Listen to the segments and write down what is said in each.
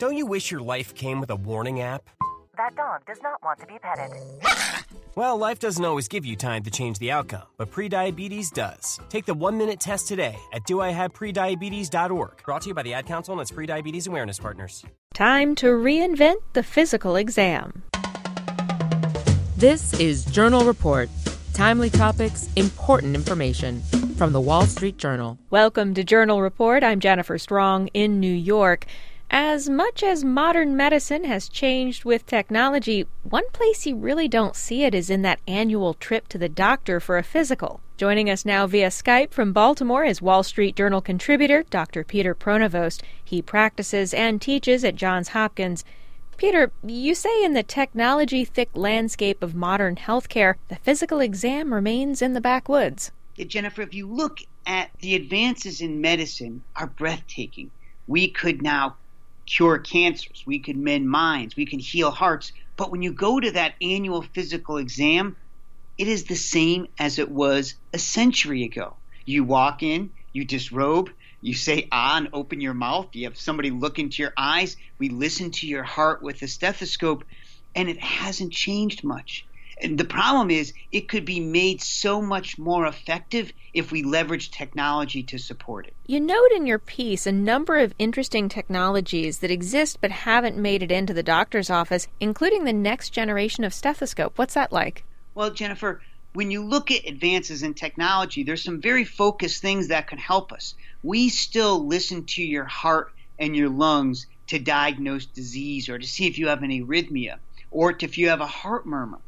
Don't you wish your life came with a warning app? That dog does not want to be petted. Well, life doesn't always give you time to change the outcome, but prediabetes does. Take the one minute test today at doihaveprediabetes.org. Brought to you by the Ad Council and its prediabetes awareness partners. Time to reinvent the physical exam. This is Journal Report timely topics, important information from the Wall Street Journal. Welcome to Journal Report. I'm Jennifer Strong in New York. As much as modern medicine has changed with technology, one place you really don't see it is in that annual trip to the doctor for a physical. Joining us now via Skype from Baltimore is Wall Street Journal contributor Dr. Peter Pronovost. He practices and teaches at Johns Hopkins. Peter, you say in the technology thick landscape of modern healthcare, the physical exam remains in the backwoods. Jennifer, if you look at the advances in medicine are breathtaking. We could now cure cancers, we can mend minds, we can heal hearts. But when you go to that annual physical exam, it is the same as it was a century ago. You walk in, you disrobe, you say ah and open your mouth. You have somebody look into your eyes. We listen to your heart with a stethoscope, and it hasn't changed much. And the problem is, it could be made so much more effective if we leverage technology to support it. You note in your piece a number of interesting technologies that exist but haven't made it into the doctor's office, including the next generation of stethoscope. What's that like? Well, Jennifer, when you look at advances in technology, there's some very focused things that can help us. We still listen to your heart and your lungs to diagnose disease or to see if you have an arrhythmia or if you have a heart murmur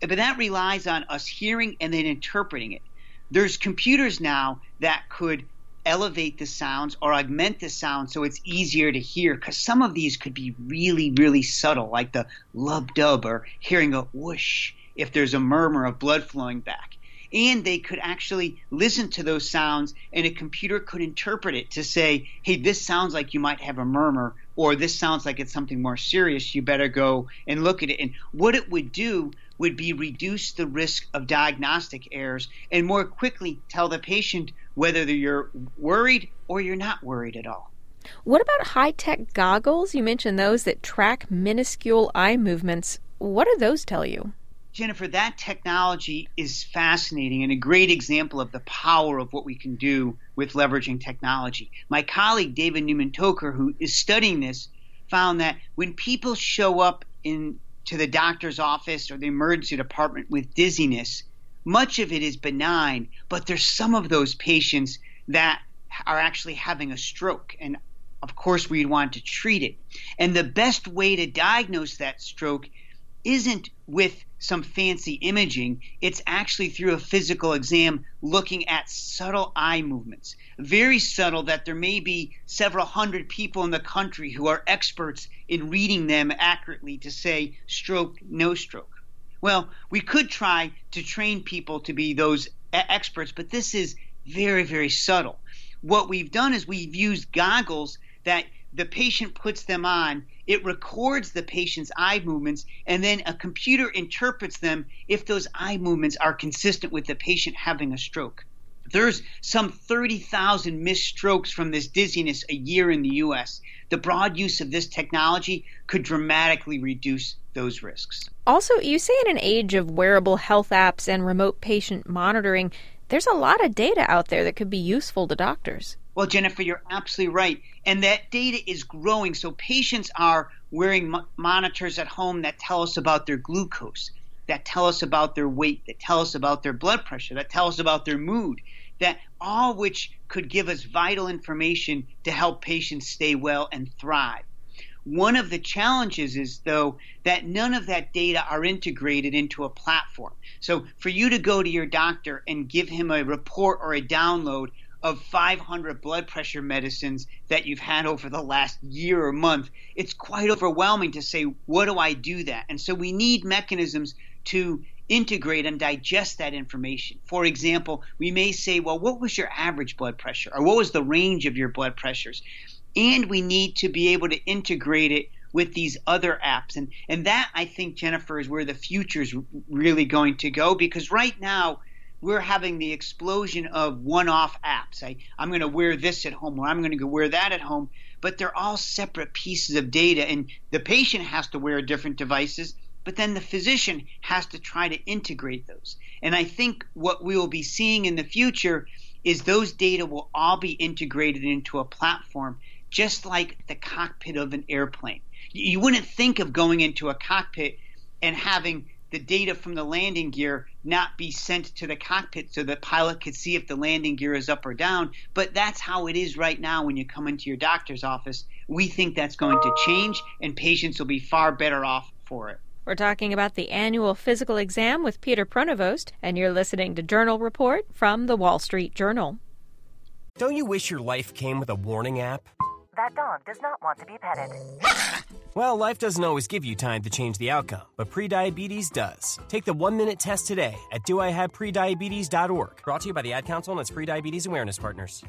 but that relies on us hearing and then interpreting it. There's computers now that could elevate the sounds or augment the sound so it's easier to hear because some of these could be really, really subtle, like the lub dub or hearing a whoosh if there's a murmur of blood flowing back. And they could actually listen to those sounds, and a computer could interpret it to say, hey, this sounds like you might have a murmur, or this sounds like it's something more serious. You better go and look at it. And what it would do would be reduce the risk of diagnostic errors and more quickly tell the patient whether you're worried or you're not worried at all. What about high tech goggles? You mentioned those that track minuscule eye movements. What do those tell you? Jennifer, that technology is fascinating and a great example of the power of what we can do with leveraging technology. My colleague David Newman Toker, who is studying this, found that when people show up in to the doctor's office or the emergency department with dizziness, much of it is benign, but there's some of those patients that are actually having a stroke. And of course, we'd want to treat it. And the best way to diagnose that stroke isn't with some fancy imaging. It's actually through a physical exam looking at subtle eye movements. Very subtle that there may be several hundred people in the country who are experts in reading them accurately to say stroke, no stroke. Well, we could try to train people to be those experts, but this is very, very subtle. What we've done is we've used goggles that the patient puts them on, it records the patient's eye movements, and then a computer interprets them if those eye movements are consistent with the patient having a stroke. There's some 30,000 missed strokes from this dizziness a year in the US. The broad use of this technology could dramatically reduce those risks. Also, you say in an age of wearable health apps and remote patient monitoring, there's a lot of data out there that could be useful to doctors. Well, Jennifer, you're absolutely right. And that data is growing. So patients are wearing mo- monitors at home that tell us about their glucose, that tell us about their weight, that tell us about their blood pressure, that tell us about their mood, that all which could give us vital information to help patients stay well and thrive. One of the challenges is, though, that none of that data are integrated into a platform. So, for you to go to your doctor and give him a report or a download of 500 blood pressure medicines that you've had over the last year or month, it's quite overwhelming to say, what do I do that? And so we need mechanisms to integrate and digest that information. For example, we may say, well, what was your average blood pressure? Or what was the range of your blood pressures? And we need to be able to integrate it with these other apps. And, and that, I think, Jennifer, is where the future is really going to go because right now, we're having the explosion of one-off apps. I, I'm going to wear this at home, or I'm going to go wear that at home. but they're all separate pieces of data. And the patient has to wear different devices, but then the physician has to try to integrate those. And I think what we will be seeing in the future is those data will all be integrated into a platform, just like the cockpit of an airplane. You wouldn't think of going into a cockpit and having the data from the landing gear not be sent to the cockpit so the pilot could see if the landing gear is up or down. But that's how it is right now when you come into your doctor's office. We think that's going to change, and patients will be far better off for it. We're talking about the annual physical exam with Peter Pronovost, and you're listening to Journal Report from the Wall Street Journal. Don't you wish your life came with a warning app? That dog does not want to be petted. Well, life doesn't always give you time to change the outcome, but prediabetes does. Take the one minute test today at doihaveprediabetes.org. Brought to you by the Ad Council and its prediabetes awareness partners.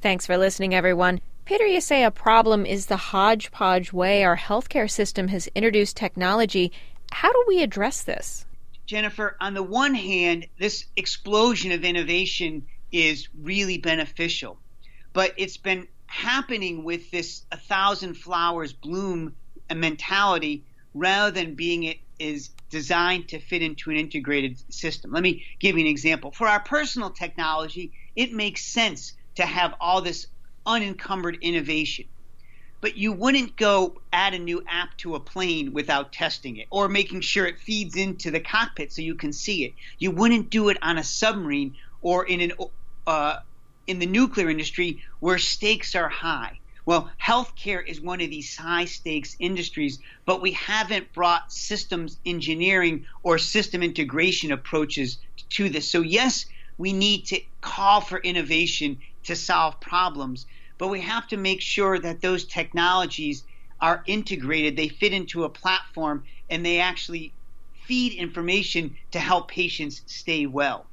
Thanks for listening, everyone. Peter, you say a problem is the hodgepodge way our healthcare system has introduced technology. How do we address this? Jennifer, on the one hand, this explosion of innovation is really beneficial, but it's been happening with this a thousand flowers bloom mentality rather than being it is designed to fit into an integrated system. Let me give you an example. For our personal technology, it makes sense to have all this unencumbered innovation. But you wouldn't go add a new app to a plane without testing it or making sure it feeds into the cockpit so you can see it. You wouldn't do it on a submarine or in an uh, in the nuclear industry where stakes are high. Well, healthcare is one of these high stakes industries, but we haven't brought systems engineering or system integration approaches to this. So, yes, we need to call for innovation to solve problems, but we have to make sure that those technologies are integrated, they fit into a platform, and they actually feed information to help patients stay well.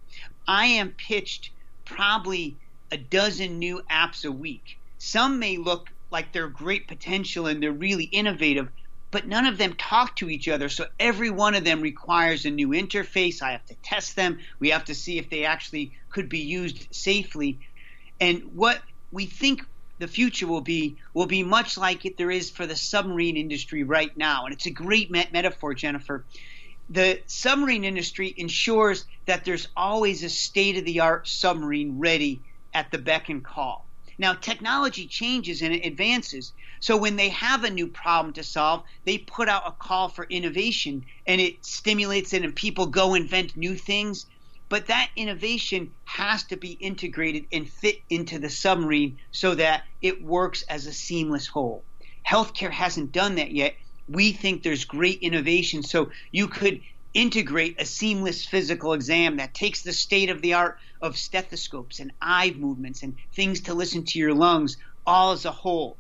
I am pitched probably a dozen new apps a week. Some may look like they're great potential and they're really innovative, but none of them talk to each other. So every one of them requires a new interface. I have to test them. We have to see if they actually could be used safely. And what we think the future will be will be much like it there is for the submarine industry right now. And it's a great met- metaphor, Jennifer. The submarine industry ensures that there's always a state of the art submarine ready at the beck and call. Now, technology changes and it advances. So when they have a new problem to solve, they put out a call for innovation and it stimulates it and people go invent new things. But that innovation has to be integrated and fit into the submarine so that it works as a seamless whole. Healthcare hasn't done that yet. We think there's great innovation. So you could integrate a seamless physical exam that takes the state of the art of stethoscopes and eye movements and things to listen to your lungs all as a whole.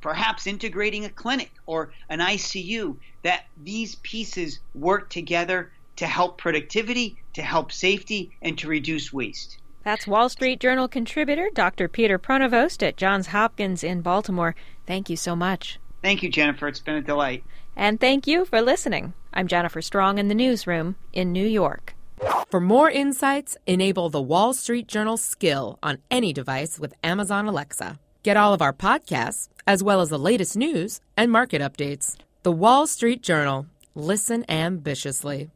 Perhaps integrating a clinic or an ICU, that these pieces work together to help productivity, to help safety, and to reduce waste. That's Wall Street Journal contributor Dr. Peter Pronovost at Johns Hopkins in Baltimore. Thank you so much. Thank you, Jennifer. It's been a delight. And thank you for listening. I'm Jennifer Strong in the newsroom in New York. For more insights, enable the Wall Street Journal skill on any device with Amazon Alexa. Get all of our podcasts, as well as the latest news and market updates. The Wall Street Journal. Listen ambitiously.